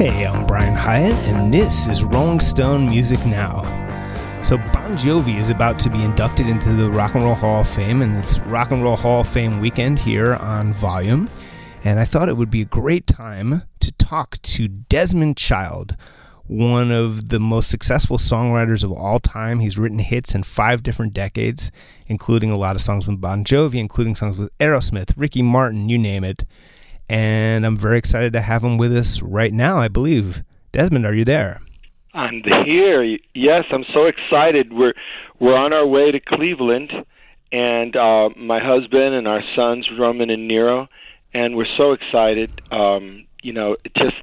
Hey, I'm Brian Hiatt, and this is Rolling Stone Music Now. So, Bon Jovi is about to be inducted into the Rock and Roll Hall of Fame, and it's Rock and Roll Hall of Fame weekend here on Volume. And I thought it would be a great time to talk to Desmond Child, one of the most successful songwriters of all time. He's written hits in five different decades, including a lot of songs with Bon Jovi, including songs with Aerosmith, Ricky Martin, you name it and I'm very excited to have him with us right now, I believe. Desmond, are you there? I'm here. Yes, I'm so excited. We're we're on our way to Cleveland, and uh, my husband and our sons Roman and Nero, and we're so excited. Um, you know, it just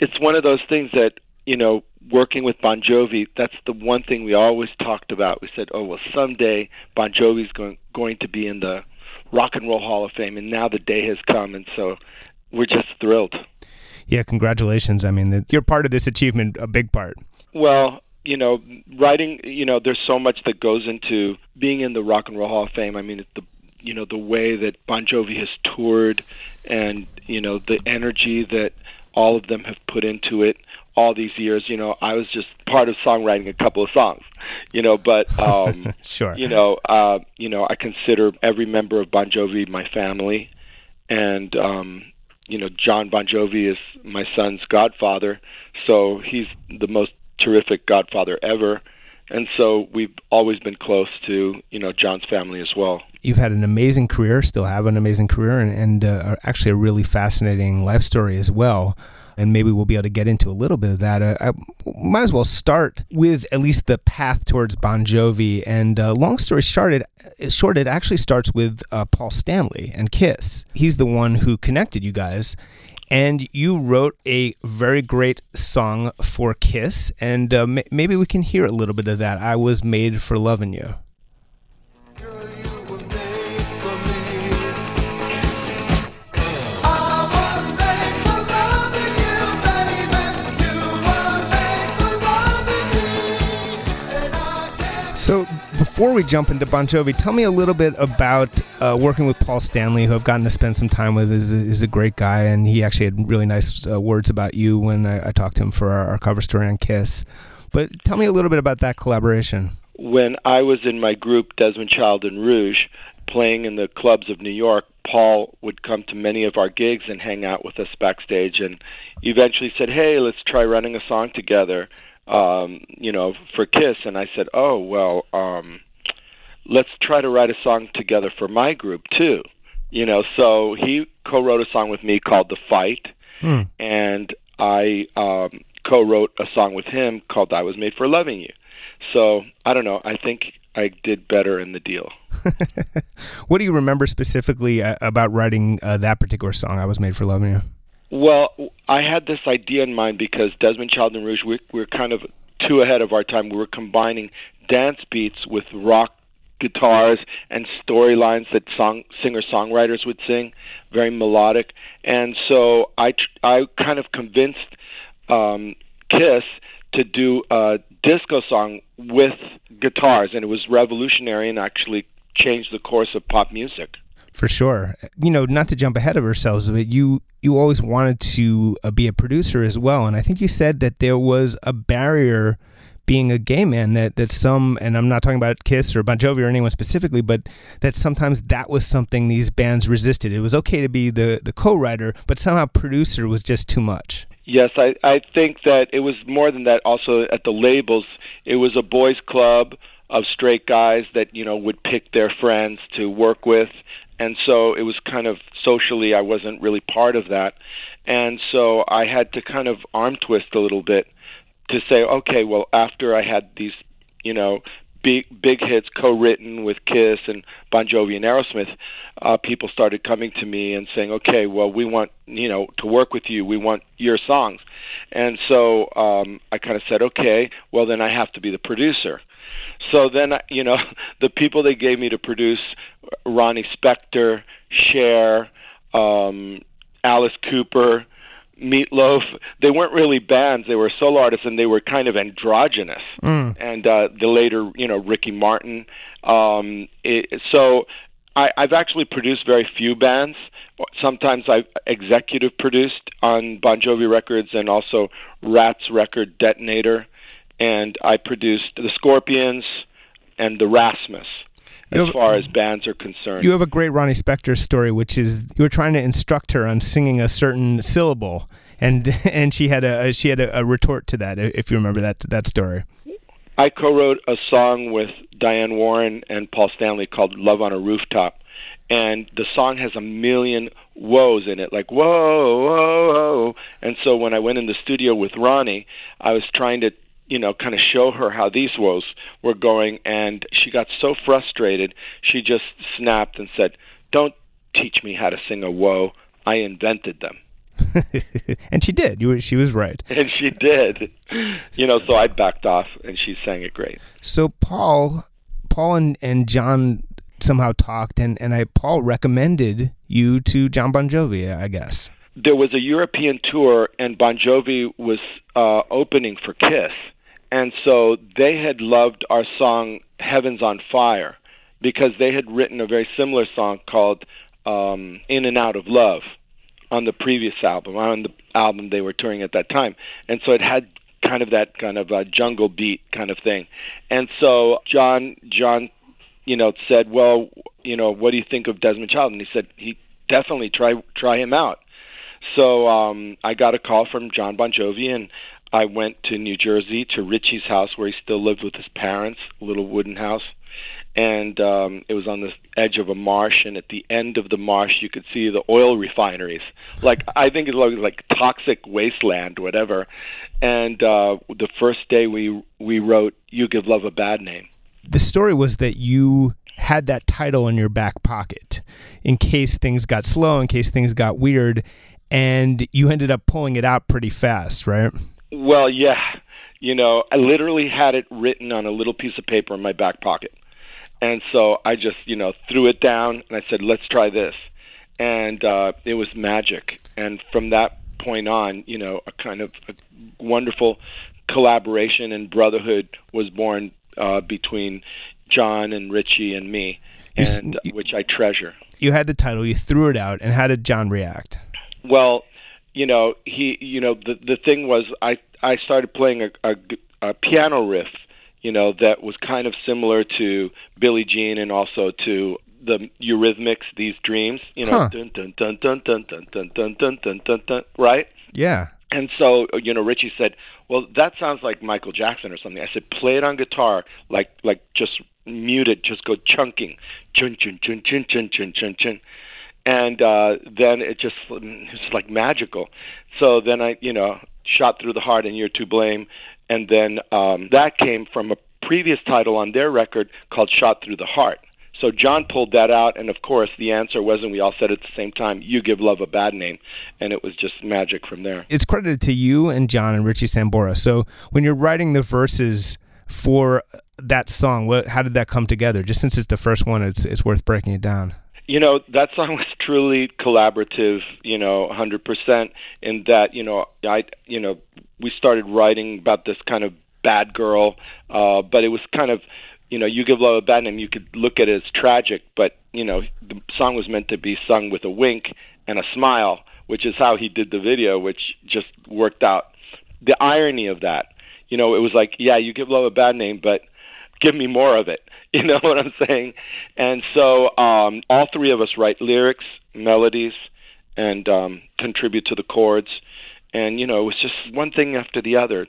it's one of those things that you know, working with Bon Jovi. That's the one thing we always talked about. We said, oh well, someday Bon Jovi's going going to be in the Rock and Roll Hall of Fame, and now the day has come, and so we're just thrilled. Yeah, congratulations. I mean, you're part of this achievement, a big part. Well, you know, writing, you know, there's so much that goes into being in the Rock and Roll Hall of Fame. I mean, the you know the way that Bon Jovi has toured, and you know the energy that all of them have put into it all these years. You know, I was just part of songwriting a couple of songs, you know, but um, sure, you know, uh, you know, I consider every member of Bon Jovi my family, and um, you know, Jon Bon Jovi is my son's godfather, so he's the most terrific godfather ever. And so we've always been close to you know John's family as well. You've had an amazing career, still have an amazing career, and, and uh, actually a really fascinating life story as well and maybe we'll be able to get into a little bit of that. Uh, I might as well start with at least the path towards Bon Jovi. And uh, long story short, it, short, it actually starts with uh, Paul Stanley and Kiss. He's the one who connected you guys. And you wrote a very great song for Kiss, and uh, m- maybe we can hear a little bit of that. I was made for loving you. So before we jump into Bon Jovi, tell me a little bit about uh, working with Paul Stanley, who I've gotten to spend some time with. is is a great guy, and he actually had really nice uh, words about you when I, I talked to him for our, our, cover story on Kiss. But tell me a little bit about that collaboration. When I was in my group, Desmond Child and Rouge, playing in the clubs of New York, Paul would come to many of our gigs and hang out with us backstage, and eventually said, "Hey, let's try running a song together." Um, you know, for Kiss, and I said, "Oh well, um, let's try to write a song together for my group too." You know, so he co-wrote a song with me called "The Fight," hmm. and I um, co-wrote a song with him called "I Was Made for Loving You." So I don't know. I think I did better in the deal. what do you remember specifically uh, about writing uh, that particular song? I was made for loving you. Well, I had this idea in mind because Desmond Child and Rouge, we, we're kind of too ahead of our time. We were combining dance beats with rock guitars and storylines that song singer songwriters would sing, very melodic. And so I I kind of convinced um, Kiss to do a disco song with guitars, and it was revolutionary and actually changed the course of pop music. For sure. You know, not to jump ahead of ourselves, but you you always wanted to uh, be a producer as well, and I think you said that there was a barrier being a gay man that that some and I'm not talking about Kiss or Bon Jovi or anyone specifically, but that sometimes that was something these bands resisted. It was okay to be the the co-writer, but somehow producer was just too much. Yes, I I think that it was more than that. Also at the labels, it was a boys' club of straight guys that you know would pick their friends to work with and so it was kind of socially I wasn't really part of that, and so I had to kind of arm twist a little bit to say, okay, well after I had these, you know, big big hits co-written with Kiss and Bon Jovi and Aerosmith, uh, people started coming to me and saying, okay, well we want you know to work with you, we want your songs, and so um, I kind of said, okay, well then I have to be the producer. So then, you know, the people they gave me to produce Ronnie Spector, Cher, um, Alice Cooper, Meatloaf, they weren't really bands. They were solo artists, and they were kind of androgynous. Mm. And uh, the later, you know, Ricky Martin. Um, it, so I, I've actually produced very few bands sometimes I've executive produced on Bon Jovi records and also Ratt's record Detonator, and I produced the Scorpions and the Rasmus. As have, far as bands are concerned, you have a great Ronnie Spector story, which is you were trying to instruct her on singing a certain syllable, and and she had a she had a, a retort to that. If you remember that that story. I co-wrote a song with Diane Warren and Paul Stanley called "Love on a Rooftop," and the song has a million woes in it, like whoa, whoa, whoa. And so when I went in the studio with Ronnie, I was trying to, you know, kind of show her how these woes were going, and she got so frustrated, she just snapped and said, "Don't teach me how to sing a woe. I invented them." and she did. You, she was right. And she did. You know, so I backed off, and she sang it great. So Paul, Paul and, and John somehow talked, and, and I Paul recommended you to Jon Bon Jovi, I guess. There was a European tour, and Bon Jovi was uh, opening for Kiss, and so they had loved our song "Heaven's on Fire" because they had written a very similar song called um, "In and Out of Love" on the previous album, on the album they were touring at that time, and so it had kind of that kind of uh, jungle beat kind of thing, and so John John you know, said, "Well, you know, what do you think of Desmond Child?" And he said, "He definitely try try him out." So um, I got a call from Jon Bon Jovi, and I went to New Jersey to Richie's house where he still lived with his parents, a little wooden house, and um, it was on the edge of a marsh. And at the end of the marsh, you could see the oil refineries. Like I think it was like toxic wasteland, whatever. And uh, the first day we we wrote "You Give Love a Bad Name." the story was that you had that title in your back pocket in case things got slow, in case things got weird, and you ended up pulling it out pretty fast, right? Well, yeah. You know, I literally had it written on a little piece of paper in my back pocket. And so I just, you know, threw it down and I said, let's try this. And uh, it was magic. And from that point on, you know, a kind of a wonderful collaboration and brotherhood was born uh, between John and Richie and me, and you, which I treasure. You had the title, you threw it out, and how did John react? Well, you know, he, you know, the the thing was, I I started playing a, a, a piano riff, you know, that was kind of similar to Billie Jean and also to the Eurythmics, these dreams, you know, dun, dun, dun, dun, dun, dun, dun, dun, dun, dun, dun, dun, right? Yeah. And so, you know, Richie said, "Well, that sounds like Michael Jackson or something." I said, "Play it on guitar, like like just mute it, just go chunking, chun chun chun chun chun chun chun chun." And uh, then it just it's like magical. So then I, you know, shot through the heart, and you're to blame. And then um, that came from a previous title on their record called "Shot Through the Heart." So John pulled that out, and of course, the answer wasn't. We all said at the same time, "You give love a bad name," and it was just magic from there. It's credited to you and John and Richie Sambora. So when you're writing the verses for that song, what, how did that come together? Just since it's the first one, it's it's worth breaking it down. You know, that song was truly collaborative. You know, 100% in that. You know, I you know we started writing about this kind of bad girl, uh, but it was kind of you know, you give love a bad name, you could look at it as tragic, but you know, the song was meant to be sung with a wink and a smile, which is how he did the video, which just worked out. The irony of that, you know, it was like, yeah, you give love a bad name, but give me more of it. You know what I'm saying? And so, um, all three of us write lyrics, melodies, and um, contribute to the chords and you know it was just one thing after the other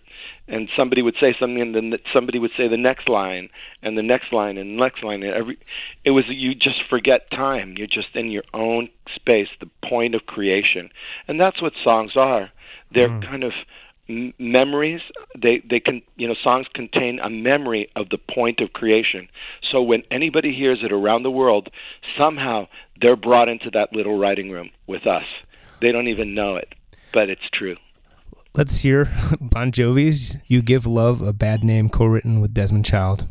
and somebody would say something and then somebody would say the next line and the next line and the next line and every it was you just forget time you're just in your own space the point of creation and that's what songs are they're mm. kind of m- memories they they can you know songs contain a memory of the point of creation so when anybody hears it around the world somehow they're brought into that little writing room with us they don't even know it but it's true. Let's hear Bon Jovi's You Give Love a Bad Name, co written with Desmond Child.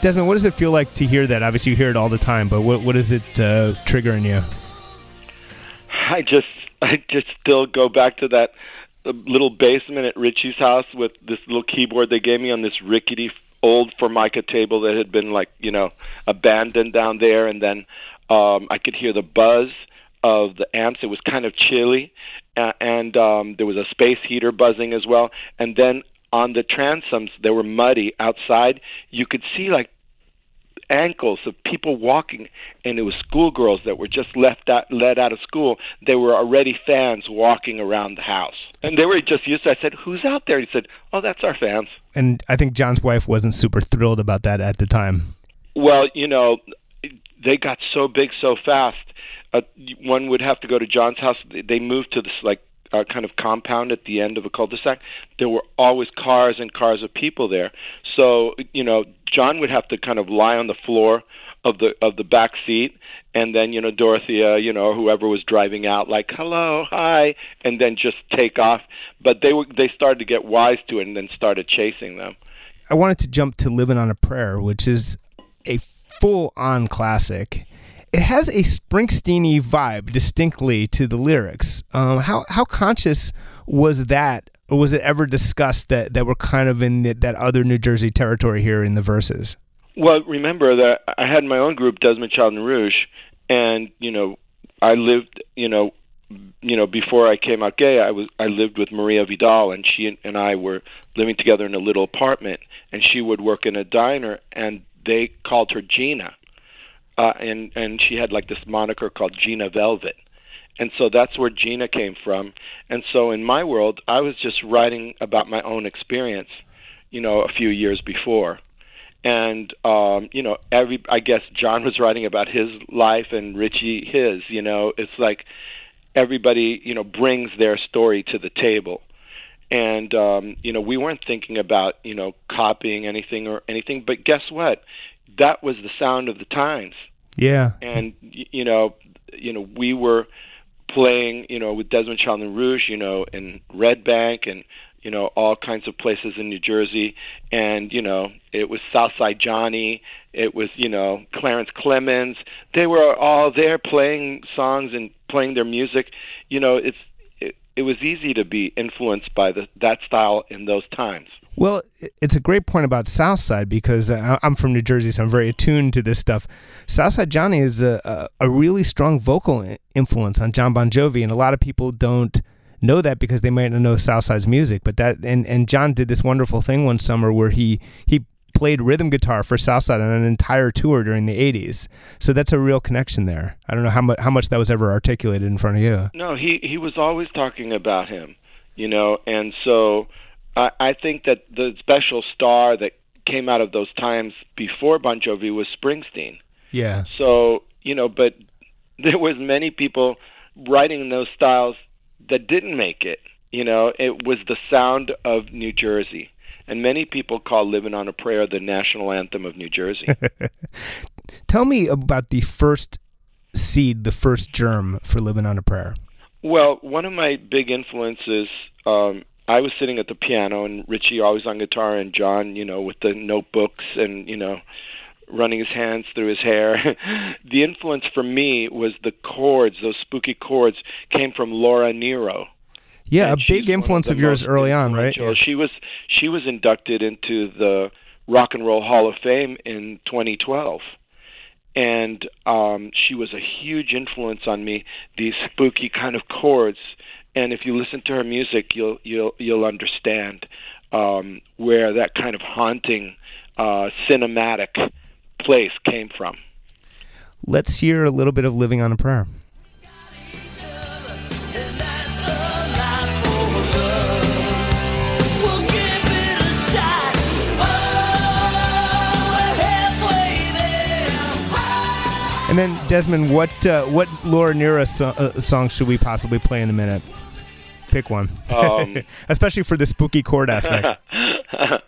Desmond, what does it feel like to hear that? Obviously, you hear it all the time, but what what is it uh, trigger in you? I just I just still go back to that little basement at Richie's house with this little keyboard they gave me on this rickety old formica table that had been like you know abandoned down there, and then um, I could hear the buzz of the amps. It was kind of chilly, uh, and um, there was a space heater buzzing as well. And then on the transoms, they were muddy outside. You could see like ankles of people walking, and it was schoolgirls that were just left out, let out of school. They were already fans walking around the house, and they were just used to. I said, "Who's out there?" He said, "Oh, that's our fans." And I think John's wife wasn't super thrilled about that at the time. Well, you know, they got so big so fast. Uh, one would have to go to John's house. They moved to this like uh, kind of compound at the end of a cul-de-sac. There were always cars and cars of people there. So you know, John would have to kind of lie on the floor of the of the back seat, and then you know Dorothea, you know whoever was driving out, like hello, hi, and then just take off. But they were they started to get wise to it, and then started chasing them. I wanted to jump to "Living on a Prayer," which is a full-on classic. It has a Springsteeny vibe distinctly to the lyrics. Um, how how conscious was that or was it ever discussed that that we're kind of in the, that other New Jersey territory here in the verses? Well, remember that I had my own group, Desmond Child and Rouge, and you know, I lived, you know, you know, before I came out gay, I was I lived with Maria Vidal, and she and I were living together in a little apartment, and she would work in a diner, and they called her Gina, uh, and and she had like this moniker called Gina Velvet, and so that's where Gina came from. And so in my world, I was just writing about my own experience, you know, a few years before. And um, you know, every I guess John was writing about his life and Richie his, you know, it's like everybody, you know, brings their story to the table. And um, you know, we weren't thinking about, you know, copying anything or anything, but guess what? That was the sound of the times. Yeah. And you know, you know, we were playing, you know, with Desmond Child and Rouge, you know, in Red Bank and you know all kinds of places in New Jersey, and you know it was Southside Johnny, it was you know Clarence Clemons. They were all there playing songs and playing their music. You know, it's it, was easy to be influenced by the, that style in those times. Well, it's a great point about Southside because I'm from New Jersey, so I'm very attuned to this stuff. Southside Johnny is a, a, really strong vocal influence on Jon Bon Jovi, and a lot of people don't know that because they might not know Southside's music. But that and and John did this wonderful thing one summer where he he played rhythm guitar for Southside on an entire tour during the 80s. So that's a real connection there. I don't know how much how much that was ever articulated in front of you. No, he he was always talking about him, you know, and so I, I think that the special star that came out of those times before Bon Jovi was Springsteen. Yeah. So you know, but there was many people writing in those styles that didn't make it. You know, it was the sound of New Jersey. And many people call Living on a Prayer the national anthem of New Jersey. Tell me about the first seed, the first germ for Living on a Prayer. Well, one of my big influences um, I was sitting at the piano and Richie always on guitar and John, you know, with the notebooks and, you know, running his hands through his hair. the influence for me was the chords, those spooky chords came from Laura Nyro. Yeah, and a big influence of, of yours early on, right? Yeah. She was she was inducted into the Rock and Roll Hall of Fame in 2012 and um, she was a huge influence on me. These spooky kind of chords, and if you listen to her music, you'll you'll you'll understand um, where that kind of haunting, uh, cinematic place came from. Let's hear a little bit of "Living on a Prayer." And then Desmond, what uh, what Laura Nyro so- uh, song should we possibly play in a minute? Pick one, um, especially for the spooky chord aspect. uh,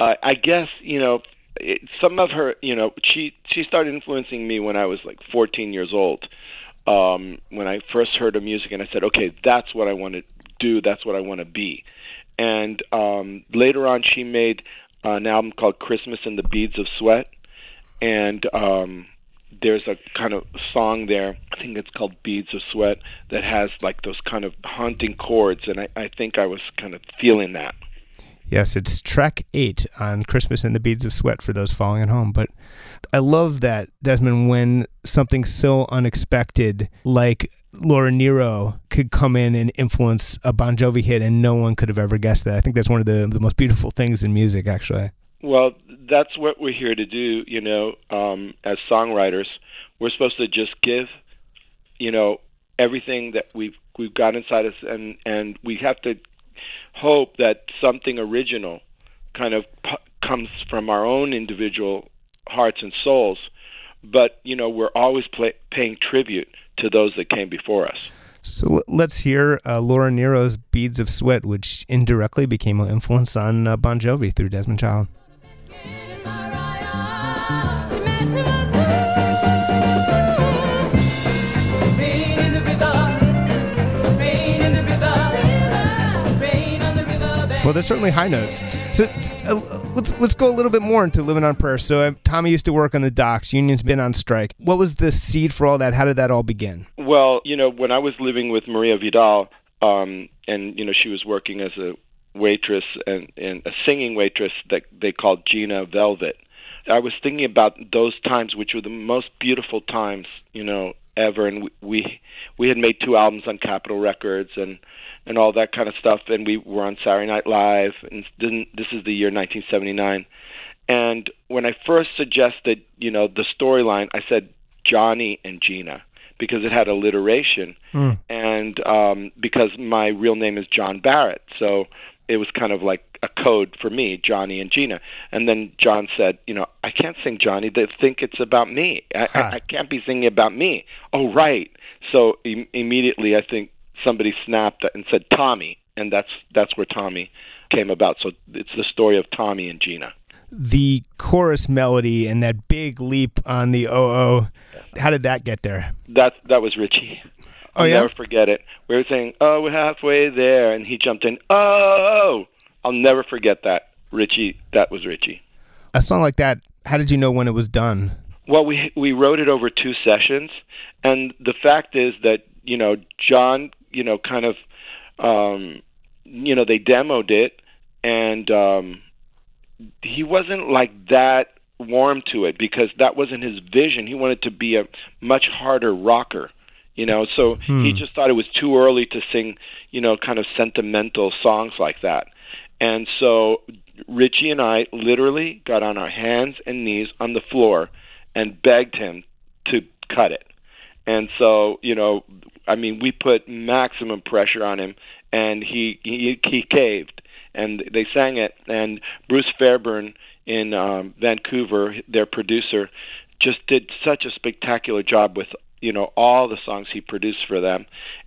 I guess you know it, some of her. You know, she she started influencing me when I was like 14 years old. Um, when I first heard her music, and I said, okay, that's what I want to do. That's what I want to be. And um, later on, she made an album called Christmas and the Beads of Sweat, and um, there's a kind of song there. I think it's called Beads of Sweat that has like those kind of haunting chords, and I, I think I was kind of feeling that. Yes, it's track eight on Christmas and the Beads of Sweat for those following at home. But I love that, Desmond, when something so unexpected like Laura Nyro could come in and influence a Bon Jovi hit, and no one could have ever guessed that. I think that's one of the, the most beautiful things in music, actually. Well, that's what we're here to do, you know, um, as songwriters. We're supposed to just give, you know, everything that we've we've got inside us, and and we have to hope that something original kind of p- comes from our own individual hearts and souls. But you know, we're always play, paying tribute to those that came before us. So let's hear uh, Laura Nyro's "Beads of Sweat," which indirectly became an influence on uh, Bon Jovi through Desmond Child. Well, there's certainly high notes. So uh, let's let's go a little bit more into living on prayer. So uh, Tommy used to work on the docks. Union's been on strike. What was the seed for all that? How did that all begin? Well, you know, when I was living with Maria Vidal, um, and you know, she was working as a waitress and, and a singing waitress that they called Gina Velvet. I was thinking about those times, which were the most beautiful times, you know, ever. And we we, we had made two albums on Capitol Records and and all that kind of stuff. And we were on Saturday Night Live, and this is the year 1979. And when I first suggested, you know, the storyline, I said Johnny and Gina because it had alliteration, mm. and um, because my real name is John Barrett, so it was kind of like a code for me, Johnny and Gina. And then John said, you know, I can't sing Johnny. They think it's about me. I, huh. I, I can't be singing about me. Oh, right. So Im- immediately, I think somebody snapped and said Tommy, and that's that's where Tommy came about. So it's the story of Tommy and Gina. The chorus melody and that big leap on the oh, how did that get there? That that was Richie. Oh I'll yeah. Never forget it. We were saying, "Oh, we're halfway there," and he jumped in. Oh, I'll never forget that. Richie, that was Richie. A song like that. How did you know when it was done? Well, we we wrote it over two sessions, and the fact is that you know John you know, kind of, um, you know, they demoed it, and um, he wasn't like that warm to it because that wasn't his vision. He wanted to be a much harder rocker, you know. So hmm. he just thought it was too early to sing, you know, kind of sentimental songs like that. And so richie and I literally got on our hands and knees on the floor and begged him to cut it. And so, you know, I mean, we put maximum pressure on him, and he he, he caved, and they sang it. And Bruce Fairbairn in um, Vancouver, their producer, just did such a spectacular job with you know all the songs he produced for them,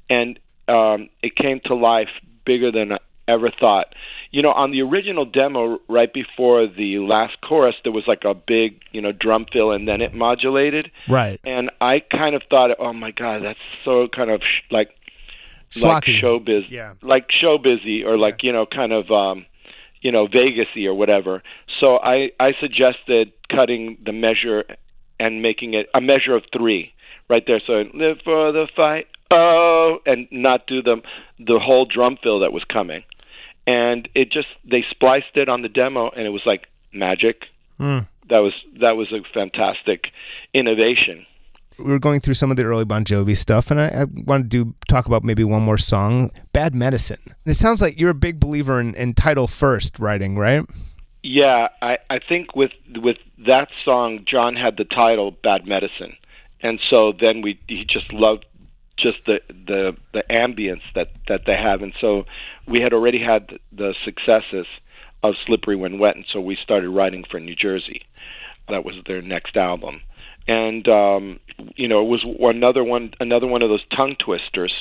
and um, it came to life bigger than I ever thought. You know, on the original demo, right before the last chorus, there was like a big, you know, drum fill, and then it modulated. Right. And I kind of thought, oh my god, that's so kind of sh- like Schlocky. like showbiz, yeah. like showbizy, or like you know, kind of. um you know Vegasy or whatever. So I I suggested cutting the measure and making it a measure of three right there. So live for the fight, oh, and not do the the whole drum fill that was coming. And it just they spliced it on the demo, and it was like magic. Mm. That was that was a fantastic innovation we were going through some of the early Bon Jovi stuff, and I, I wanted to talk about maybe one more song, "Bad Medicine." it sounds like you're a big believer in, in title first writing, right? Yeah, I, I think with with that song, John had the title "Bad Medicine," and so then we he just loved just the the the ambience that that they have, and so we had already had the successes of "Slippery When Wet," and so we started writing for New Jersey. That was their next album. And um, you know it was another one another one of those tongue twisters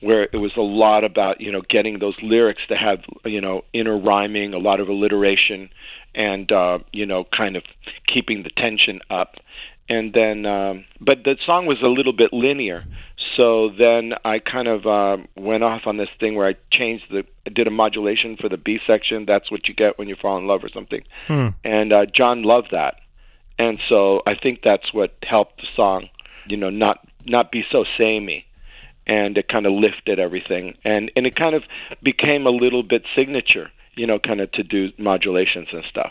where it was a lot about you know getting those lyrics to have you know inner rhyming a lot of alliteration and uh, you know kind of keeping the tension up and then um, but the song was a little bit linear so then I kind of uh, went off on this thing where I changed the, I did a modulation for the B section. That's what you get when you fall in love or something. Hmm. And uh, John loved that, and so I think that's what helped the song, you know, not not be so samey, and it kind of lifted everything, and and it kind of became a little bit signature, you know, kind of to do modulations and stuff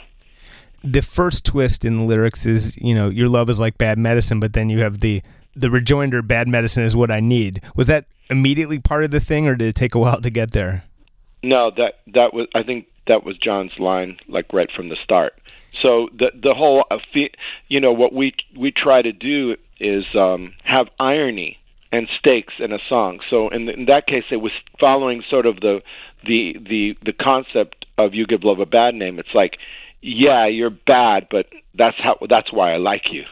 the first twist in the lyrics is you know your love is like bad medicine but then you have the the rejoinder bad medicine is what i need. Was that immediately part of the thing or did it take a while to get there? No that that was i think that was john's line like right from the start. So the the whole uh, you know what we we try to do is um have irony and stakes in a song. So in, in that case it was following sort of the the the the concept of you give love a bad name. It's like yeah, you're bad, but that's how that's why I like you.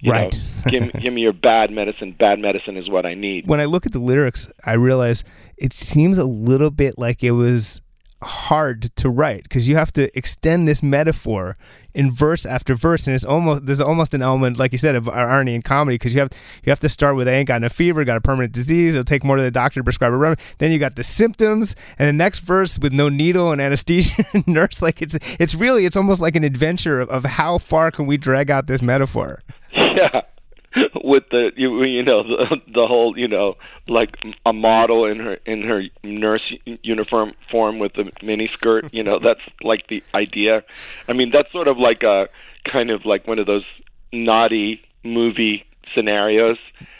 you right. Know, give, give me your bad medicine. Bad medicine is what I need. When I look at the lyrics, I realize it seems a little bit like it was hard to write because you have to extend this metaphor in verse after verse and it's almost there's almost an element like you said of irony and comedy because you have you have to start with I ain't got no fever got a permanent disease it'll take more to the doctor to prescribe a remedy then you got the symptoms and the next verse with no needle and anesthesia nurse like it's it's really it's almost like an adventure of, of how far can we drag out this metaphor? Yeah with the you, you know the the whole you know like a model in her in her nurse uniform form with the mini skirt you know that's like the idea. I mean that's sort of like a kind of like one of those naughty movie scenarios.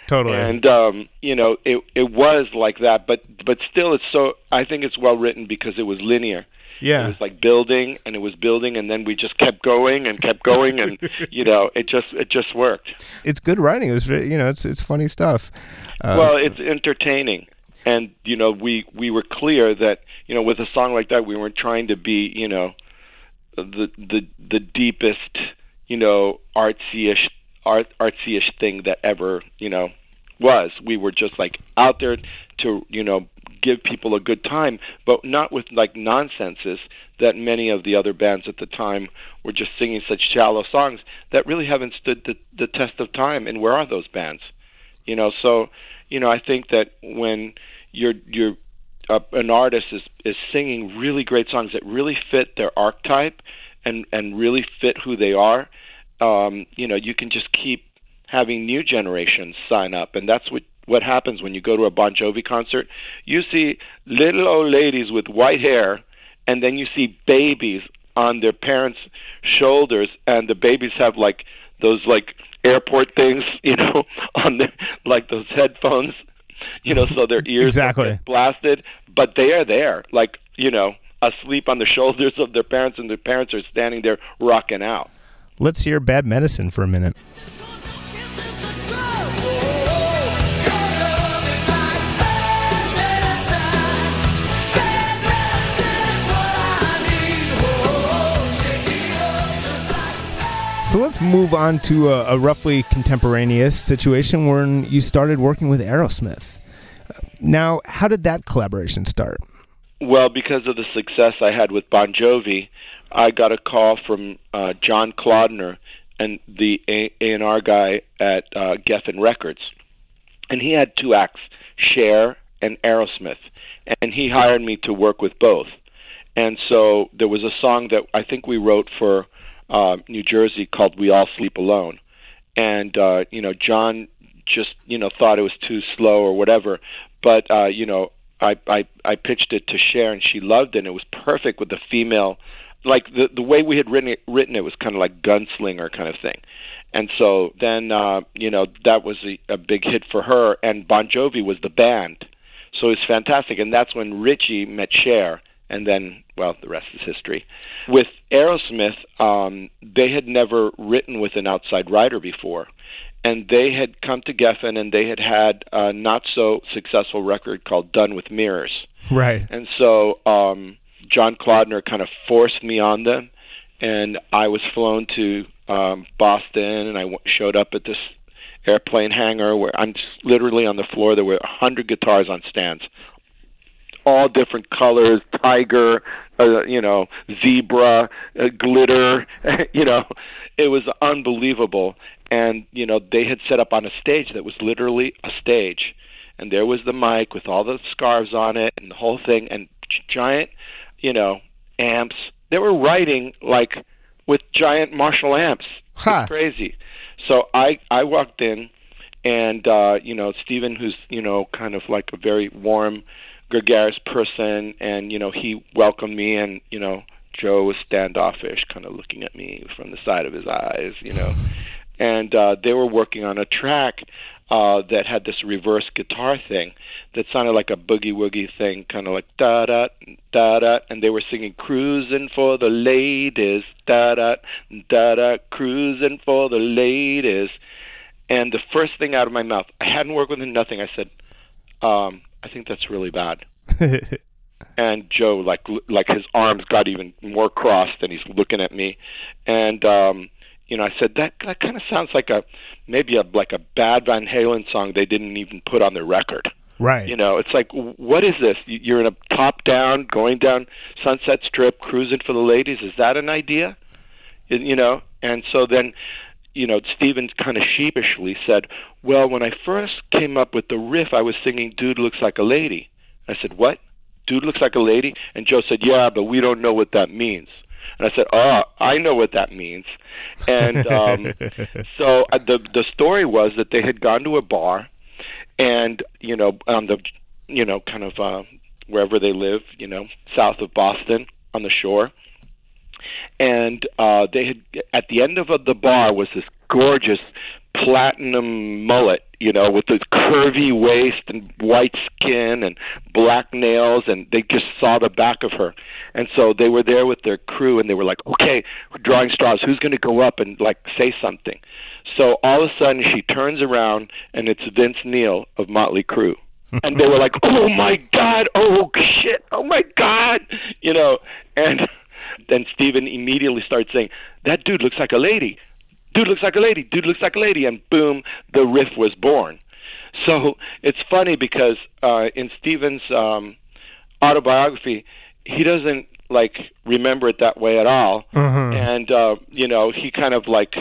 Totally. And um you know it it was like that but but still it's so i think it's well written because it was linear yeah. It was like building and it was building and then we just kept going and kept going and you know, it just it just worked. It's good writing. It was you know, it's it's funny stuff. Uh, well, it's entertaining. And you know, we we were clear that, you know, with a song like that we weren't trying to be, you know, the the the deepest, you know, artsy-ish art artsy-ish thing that ever, you know, was. We were just like out there to, you know, give people a good time, but not with like nonsenses that many of the other bands at the time were just singing such shallow songs that really haven't stood the, the test of time. And where are those bands? You know, so you know, I think that when you're you're uh, an artist is is singing really great songs that really fit their archetype and and really fit who they are, um, you know, you can just keep having new generations sign up, and that's what what happens when you go to a Bon Jovi concert. You see little old ladies with white hair, and then you see babies on their parents' shoulders, and the babies have like those like airport things, you know, on their like those headphones, you know, so their ears exactly blasted, but they are there, like you know, asleep on the shoulders of their parents, and their parents are standing there rocking out. Let's hear Bad Medicine for a minute. So let's move on to a, a, roughly contemporaneous situation when you started working with Aerosmith. Now, how did that collaboration start? Well, because of the success I had with Bon Jovi, I got a call from uh, John Kalodner and the A&R guy at uh, Geffen Records, and he had two acts, Cher and Aerosmith, and he hired me to work with both. And so there was a song that I think we wrote for uh, New Jersey called "We All Sleep Alone," and uh, you know John just you know thought it was too slow or whatever, but uh, you know I, I I pitched it to Cher and she loved it. and It was perfect with the female, like the the way we had written it. Written it was kind of like gunslinger kind of thing. And so then, uh, you know, that was a, a big hit for her, and Bon Jovi was the band, so it was fantastic. And that's when Richie met Cher, and then well the rest is history. With aerosmith um, they had never written with an outside writer before and they had come to geffen and they had had a not so successful record called done with mirrors. Right. And so um, john kalodner kind of forced me on them and i was flown to um, boston and i w- showed up at this airplane hangar where i'm literally on the floor. There were a hundred guitars on stands all different colors, tiger, uh, you know, zebra, uh, glitter, you know, it was unbelievable. And you know, they had set up on a stage that was literally a stage, and there was the mic with all the scarves on it and the whole thing, and giant, you know, amps. They were writing like with giant Marshall amps. Huh. It's crazy. So I I walked in, and uh, you know Steven, who's you know kind of like a very warm, gregarious person, and you know he welcomed me, and you know Joe was standoffish, kind of looking at me from the side of his eyes, you know, and uh, they were working on a track uh, that had this reverse guitar thing that sounded like a boogie woogie thing, kind of like da da da da, and they were singing "Cruising for the Ladies," da da da da, "Cruising for the Ladies," and the first thing out of my mouth, I hadn't worked with him, nothing. I said, um, "I think that's really bad." and Joe, like like his arms got even more crossed, and he's looking at me, and um, you know, I said that that kind of sounds like a maybe a like a bad Van Halen song they didn't even put on their record. Right. You know, it's like, what is this? You're in a top down, going down Sunset Strip, cruising for the ladies. Is that an idea? You know, and so then, you know, Stevens kind of sheepishly said, "Well, when I first came up with the riff, I was singing "Dude Looks Like a Lady." I said, "What? Dude looks like a lady?" And Joe said, "Yeah, but we don't know what that means." And I said, "Oh, I know what that means." And um, so uh, the the story was that they had gone to a bar, and you know, on the you know, kind of uh, wherever they live, you know, south of Boston on the shore, and uh, they had at the end of the bar was this gorgeous platinum mullet, you know, with this curvy waist and white skin and black nails, and they just saw the back of her. And so they were there with their crew, and they were like, "Okay, we're drawing straws. Who's going to go up and like say something?" So all of a sudden, she turns around, and it's Vince Neil of Motley Crue. and they were like, "Oh my God! Oh shit! Oh my God!" You know, and then Steven immediately starts saying, "That dude looks like a lady. Dude looks like a lady, dude looks like a lady, and boom, the riff was born. So it's funny because uh, in Steven's um, autobiography, he doesn't like remember it that way at all, Mhm. and uh, you know he kind of like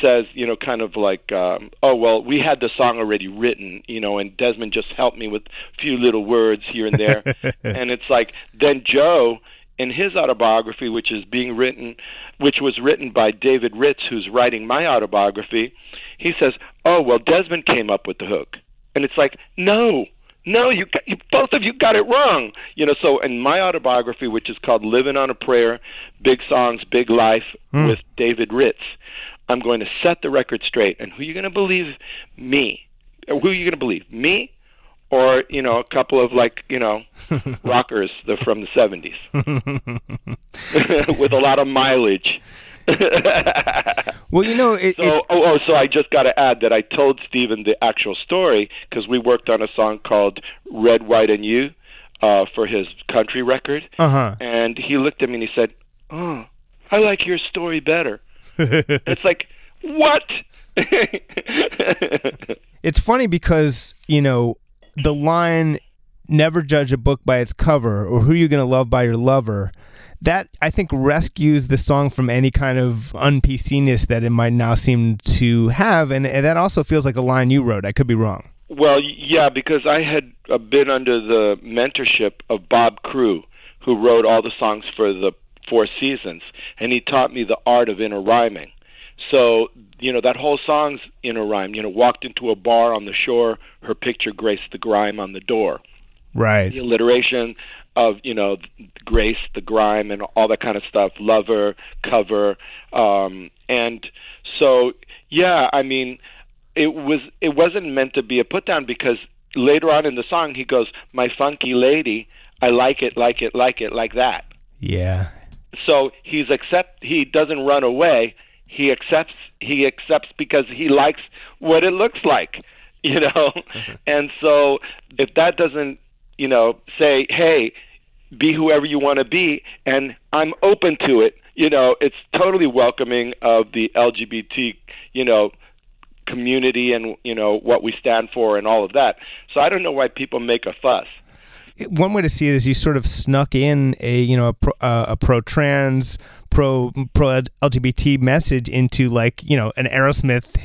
says, you know, kind of like, um, oh well, we had the song already written, you know, and Desmond just helped me with a few little words here and there, and it's like then Joe in his autobiography, which is being written, which was written by David Ritz, who's writing my autobiography, he says, "Oh well, Desmond came up with the hook," and it's like, no. No, you, got, you both of you got it wrong. You know, so in my autobiography, which is called "Living on a Prayer: Big Songs, Big Life" Hmm. with David Ritz, I'm going to set the record straight. And who are you going to believe? Me. Who are you going to believe? Me, or you know, a couple of like you know, rockers the, from the '70s with a lot of mileage. well, you know, it, So, it's oh, oh, so I just got to add that I told Steven the actual story because we worked on a song called "Red, White, and You" uh, for his country record, uh huh. and he looked at me and he said, "Oh, I like your story better." it's like, what? it's funny because you know the line never judge a book by its cover or who you're going to love by your lover that i think rescues the song from any kind of un-PC-ness that it might now seem to have and, and that also feels like a line you wrote i could be wrong Well, yeah, because I had uh, been under the mentorship of Bob Crewe, who wrote all the songs for the Four Seasons, and he taught me the art of inner rhyming. So, you know, that whole song's in a rhyme. You know, walked into a bar on the shore, her picture graced the grime on the door. right The alliteration of, you know, grace, the grime, and all that kind of stuff. Lover, cover, um, and so, yeah, I mean, it was it wasn't meant to be a put down because later on in the song he goes, "My funky lady, I like it, like it, like it, like that." yeah So he's accept he doesn't run away. He accepts he accepts because he likes what it looks like, you know. and so if that doesn't, you know, say, "Hey, be whoever you want to be," and I'm open to it, you know, it's totally welcoming of the LGBT, you know, community and you know what we stand for and all of that. So I don't know why people make a fuss. One way to see it is you sort of snuck in a you know a pro, uh, a pro trans pro pro LGBT message into like you know an Aerosmith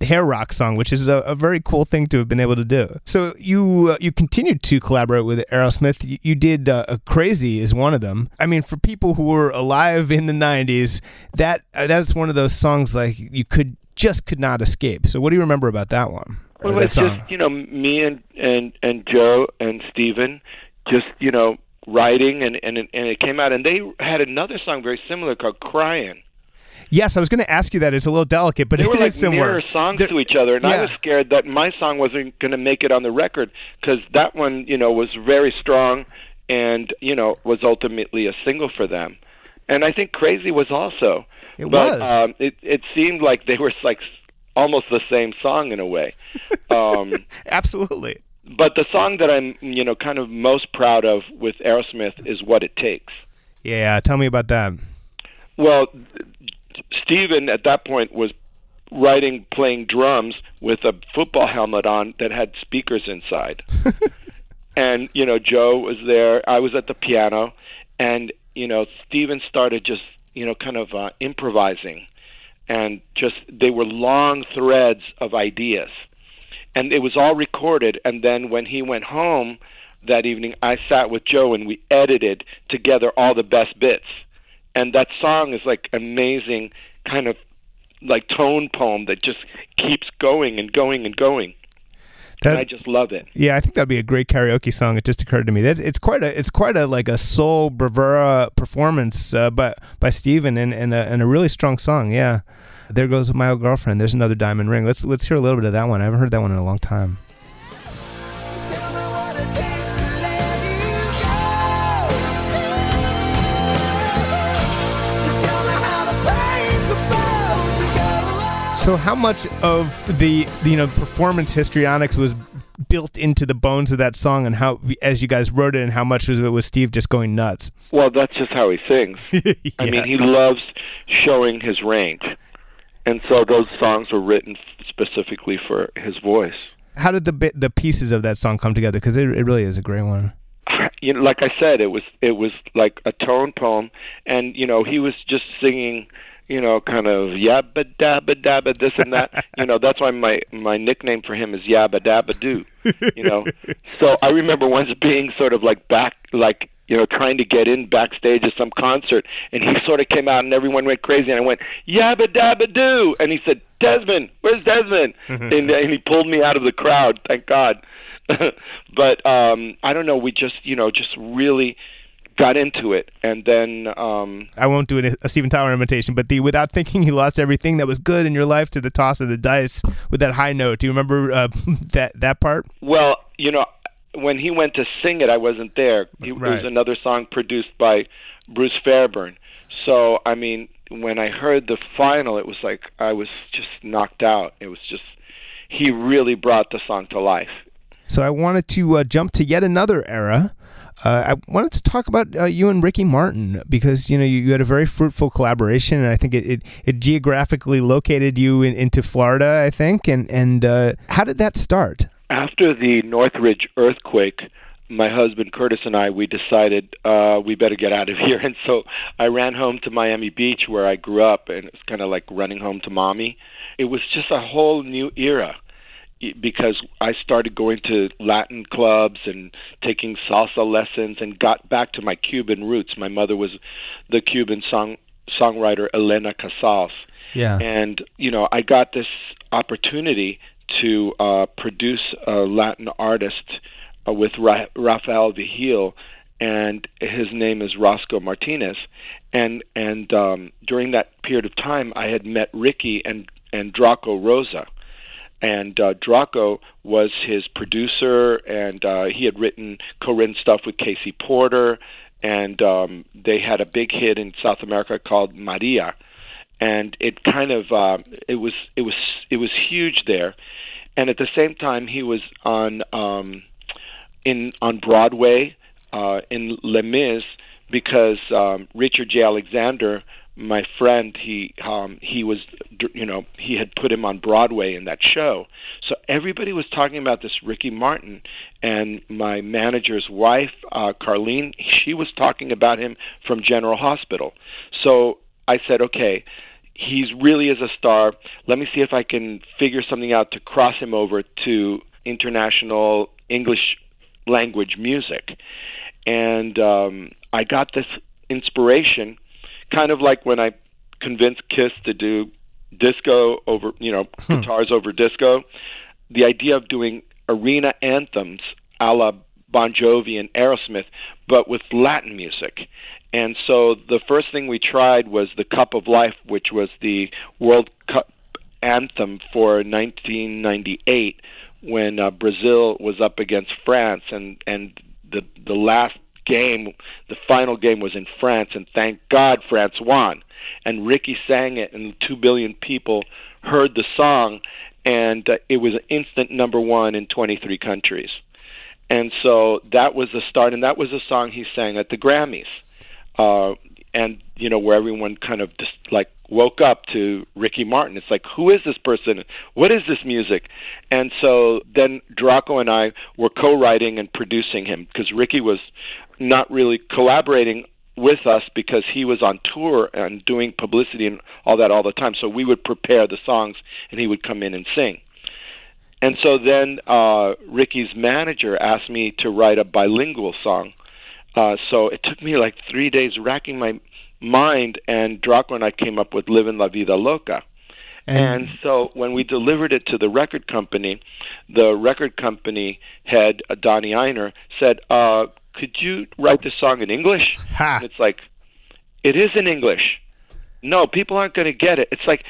hair rock song, which is a, a, very cool thing to have been able to do. So you uh, you continued to collaborate with Aerosmith. You, you did uh, "Crazy" is one of them. I mean, for people who were alive in the '90s, that uh, that's one of those songs like you could just could not escape. So what do you remember about that one? Well, it's just you know me and and and Joe and Steven just you know writing and and and it came out and they had another song very similar called "Crying." Yes, I was going to ask you that. It's a little delicate, but they it were like similar. mirror songs They're, to each other, and yeah. I was scared that my song wasn't going to make it on the record because that one, you know, was very strong and you know was ultimately a single for them. And I think "Crazy" was also. It but, was. Um, it it seemed like they were like almost the same song in a way. Um, Absolutely. But the song that I'm, you know, kind of most proud of with Aerosmith is "What It Takes." Yeah, tell me about that. Well, Steven at that point was writing, playing drums with a football helmet on that had speakers inside. and, you know, Joe was there. I was at the piano. And, you know, Steven started just, you know, kind of uh, improvising. And just, they were long threads of ideas. And it was all recorded. And then when he went home that evening, I sat with Joe and we edited together all the best bits and that song is like amazing kind of like tone poem that just keeps going and going and going That- and I just love it. Yeah, I think that'd be a great karaoke song. It just occurred to me. That's it's quite a it's quite a like a soul bravura performance uh, by by Steven and and a, and a really strong song. Yeah, there goes my old girlfriend. There's another diamond ring. Let's let's hear a little bit of that one. I haven't heard that one in a long time. So how much of the, you know performance histrionics was built into the bones of that song, and how as you guys wrote it, and how much was it was Steve just going nuts? Well, that's just how he sings. I mean, he loves showing his range. And so those songs were written specifically for his voice. how did the bit the pieces of that song come together? Because it, it really is a great one. you know, like I said, it was it was like a tone poem, and you know, he was just singing, you know, kind of yabba dabba dabba this and that. you know, that's why my my nickname for him is Yabba Dabba Doo. You know, so I remember once being sort of like back, like you know, trying to get in backstage at some concert, and he sort of came out, and everyone went crazy, and I went Yabba Dabba Doo, and he said, Desmond, where's Desmond? and, and he pulled me out of the crowd. Thank God. but um I don't know. We just you know just really got into it, and then um I won't do an, a Steven Tyler imitation, but the without thinking you lost everything that was good in your life to the toss of the dice with that high note. Do you remember uh, that that part? well you know when he went to sing it, I wasn't there. It Right. was another song produced by Bruce Fairbairn. So I mean, when I heard the final, it was like I was just knocked out. It was just he really brought the song to life. So I wanted to uh, jump to yet another era. Uh, I wanted to talk about uh, you and Ricky Martin because you know you, you had a very fruitful collaboration, and I think it it, it geographically located you in, into Florida. I think, and and uh, how did that start? after the Northridge earthquake, my husband Curtis and I we decided uh we better get out of here and so I ran home to Miami Beach where I grew up and it's kind of like running home to mommy. It was just a whole new era because I started going to Latin clubs and taking salsa lessons and got back to my Cuban roots. My mother was the Cuban song songwriter Elena Casals Yeah, and you know I got this opportunity to uh, produce a Latin artist uh, with Ra- Rafael Vigil, and his name is Roscoe Martinez, and and um, during that period of time I had met Ricky and and Draco Rosa. And uh, Draco was his producer, and uh, he had written co-written stuff with K.C. Porter, and um, they had a big hit in South America called Maria, and it kind of uh, it was it was it was huge there, and at the same time he was on um, in on Broadway uh, in Les Mis because um, Richard Jay-Alexander, my friend, he um, he was you know he had put him on Broadway in that show, so everybody was talking about this Ricky Martin, and my manager's wife, uh, Carlene, she was talking about him from General Hospital, so I said, okay, he's really is a star. Let me see if I can figure something out to cross him over to international English language music. And um, I got this inspiration, kind of like when I convinced Kiss to do disco over, you know, guitars over disco. The idea of doing arena anthems a la Bon Jovi and Aerosmith, but with Latin music. And so the first thing we tried was the Cup of Life, which was the World Cup anthem for 1998 when uh, Brazil was up against France, and and the the last game, the final game was in France, and thank God France won. And Ricky sang it, and two billion people heard the song, and uh, it was an instant number one in 23 countries. And so that was the start, and that was the song he sang at the Grammys. Uh, and you know where everyone kind of just like woke up to Ricky Martin. It's like, who is this person? What is this music? And so then Draco and I were co-writing and producing him because Ricky was not really collaborating with us because he was on tour and doing publicity and all that all the time. So we would prepare the songs and he would come in and sing. And so then uh, Ricky's manager asked me to write a bilingual song. Uh, so it took me like three days racking my mind, and Draco and I came up with "Living La Vida Loca." And, so when we delivered it to the record company, the record company head, uh, Donnie Ienner, said, uh, "Could you write this song in English?" Ha. And it's like, it is in English. No, people aren't going to get it. It's like,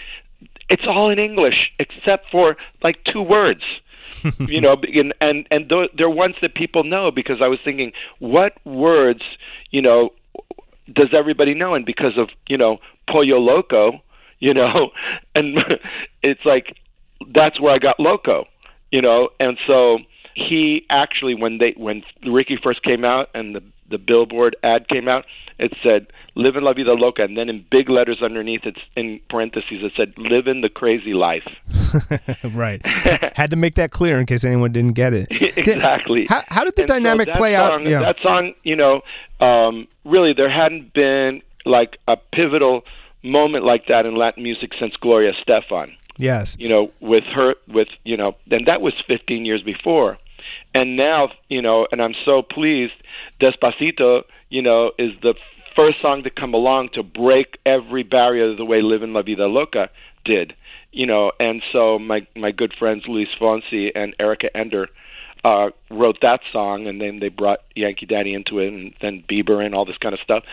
it's all in English except for like two words. you know, and and, and they're ones that people know because I was thinking, what words, you know, does everybody know? And because of you know Pollo Loco, you know, and it's like that's where I got Loco, you know, and so he actually when they when Ricky first came out and the the Billboard ad came out, it said "Live in La Vida Loca," and then in big letters underneath, it's in parentheses, it said "Live in the Crazy Life." right. Had to make that clear in case anyone didn't get it. exactly. How, how did the And so dynamic that play song, out? Yeah. That song, you know, um, really there hadn't been like a pivotal moment like that in Latin music since Gloria Estefan. yes. You know, with her, with you know, and that was 15 years before. And now, you know, and I'm so pleased. Despacito, you know, is the first song to come along to break every barrier the way Live "Livin' La Vida Loca" did. You know, and so my my good friends Luis Fonsi and Erika Ender uh, wrote that song, and then they brought Yankee Daddy into it, and then Bieber and all this kind of stuff.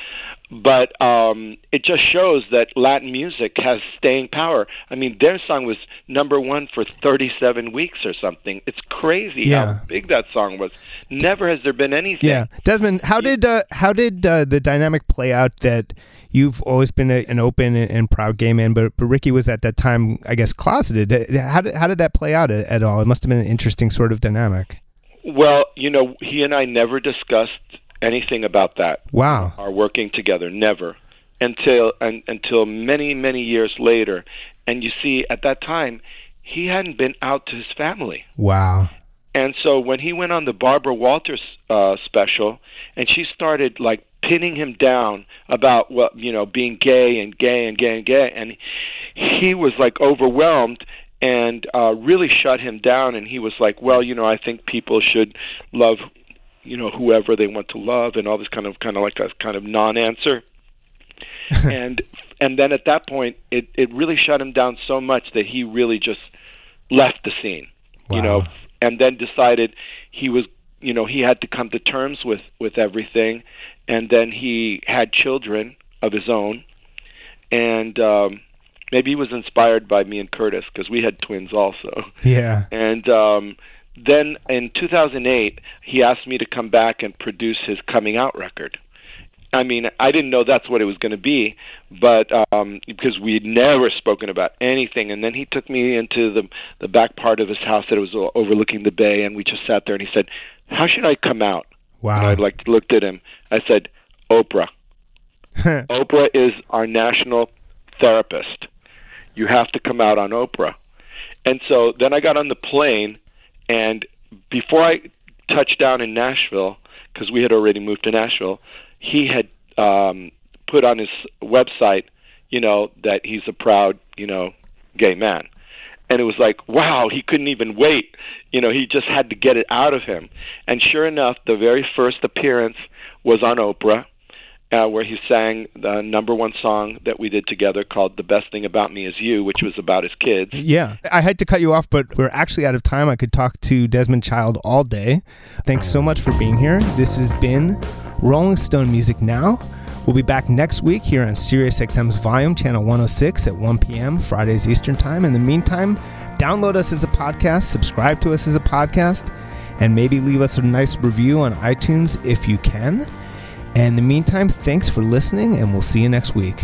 But um, it just shows that Latin music has staying power. I mean, their song was number one for 37 weeks or something. It's crazy Yeah. how big that song was. Never has there been anything. Yeah, Desmond, how did uh, how did uh, the dynamic play out? That you've always been a, an open and, and proud gay man, but, but Ricky was at that time, I guess, closeted. How did how did that play out at, at all? It must have been an interesting sort of dynamic. Well, you know, he and I never discussed anything about that. Wow. Our working together, never until un, until many many years later. And you see, at that time, he hadn't been out to his family. Wow. And so when he went on the Barbara Walters uh, special, and she started like pinning him down about well, you know, being gay and gay and gay and gay, and he was like overwhelmed and uh, really shut him down. And he was like, well, you know, I think people should love, you know, whoever they want to love, and all this kind of kind of like a kind of non-answer. and and then at that point, it it really shut him down so much that he really just left the scene you know and then decided he was you know he had to come to terms with with everything and then he had children of his own and um maybe he was inspired by me and Curtis because we had twins also Yeah. and um then in 2008 he asked me to come back and produce his coming out record I mean, I didn't know that's what it was going to be, but um, because we'd never spoken about anything, and then he took me into the the back part of his house that was overlooking the bay, and we just sat there, and he said, "How should I come out?" And I like looked at him. I said, "Oprah. Oprah is our national therapist. You have to come out on Oprah." And so then I got on the plane, and before I touched down in Nashville, because we had already moved to Nashville, he had um, put on his website, you know, that he's a proud, you know, gay man. And it was like, wow, he couldn't even wait. You know, he just had to get it out of him. And sure enough, the very first appearance was on Oprah, uh, where he sang the number one song that we did together called "The Best Thing About Me Is You," which was about his kids. Yeah, I had to cut you off, but we're actually out of time. I could talk to Desmond Child all day. Thanks so much for being here. This has been Rolling Stone Music Now. We'll be back next week here on SiriusXM's Volume Channel 106 at 1 p.m. Fridays Eastern Time. In the meantime, download us as a podcast, subscribe to us as a podcast, and maybe leave us a nice review on iTunes if you can. And in the meantime, thanks for listening, and we'll see you next week.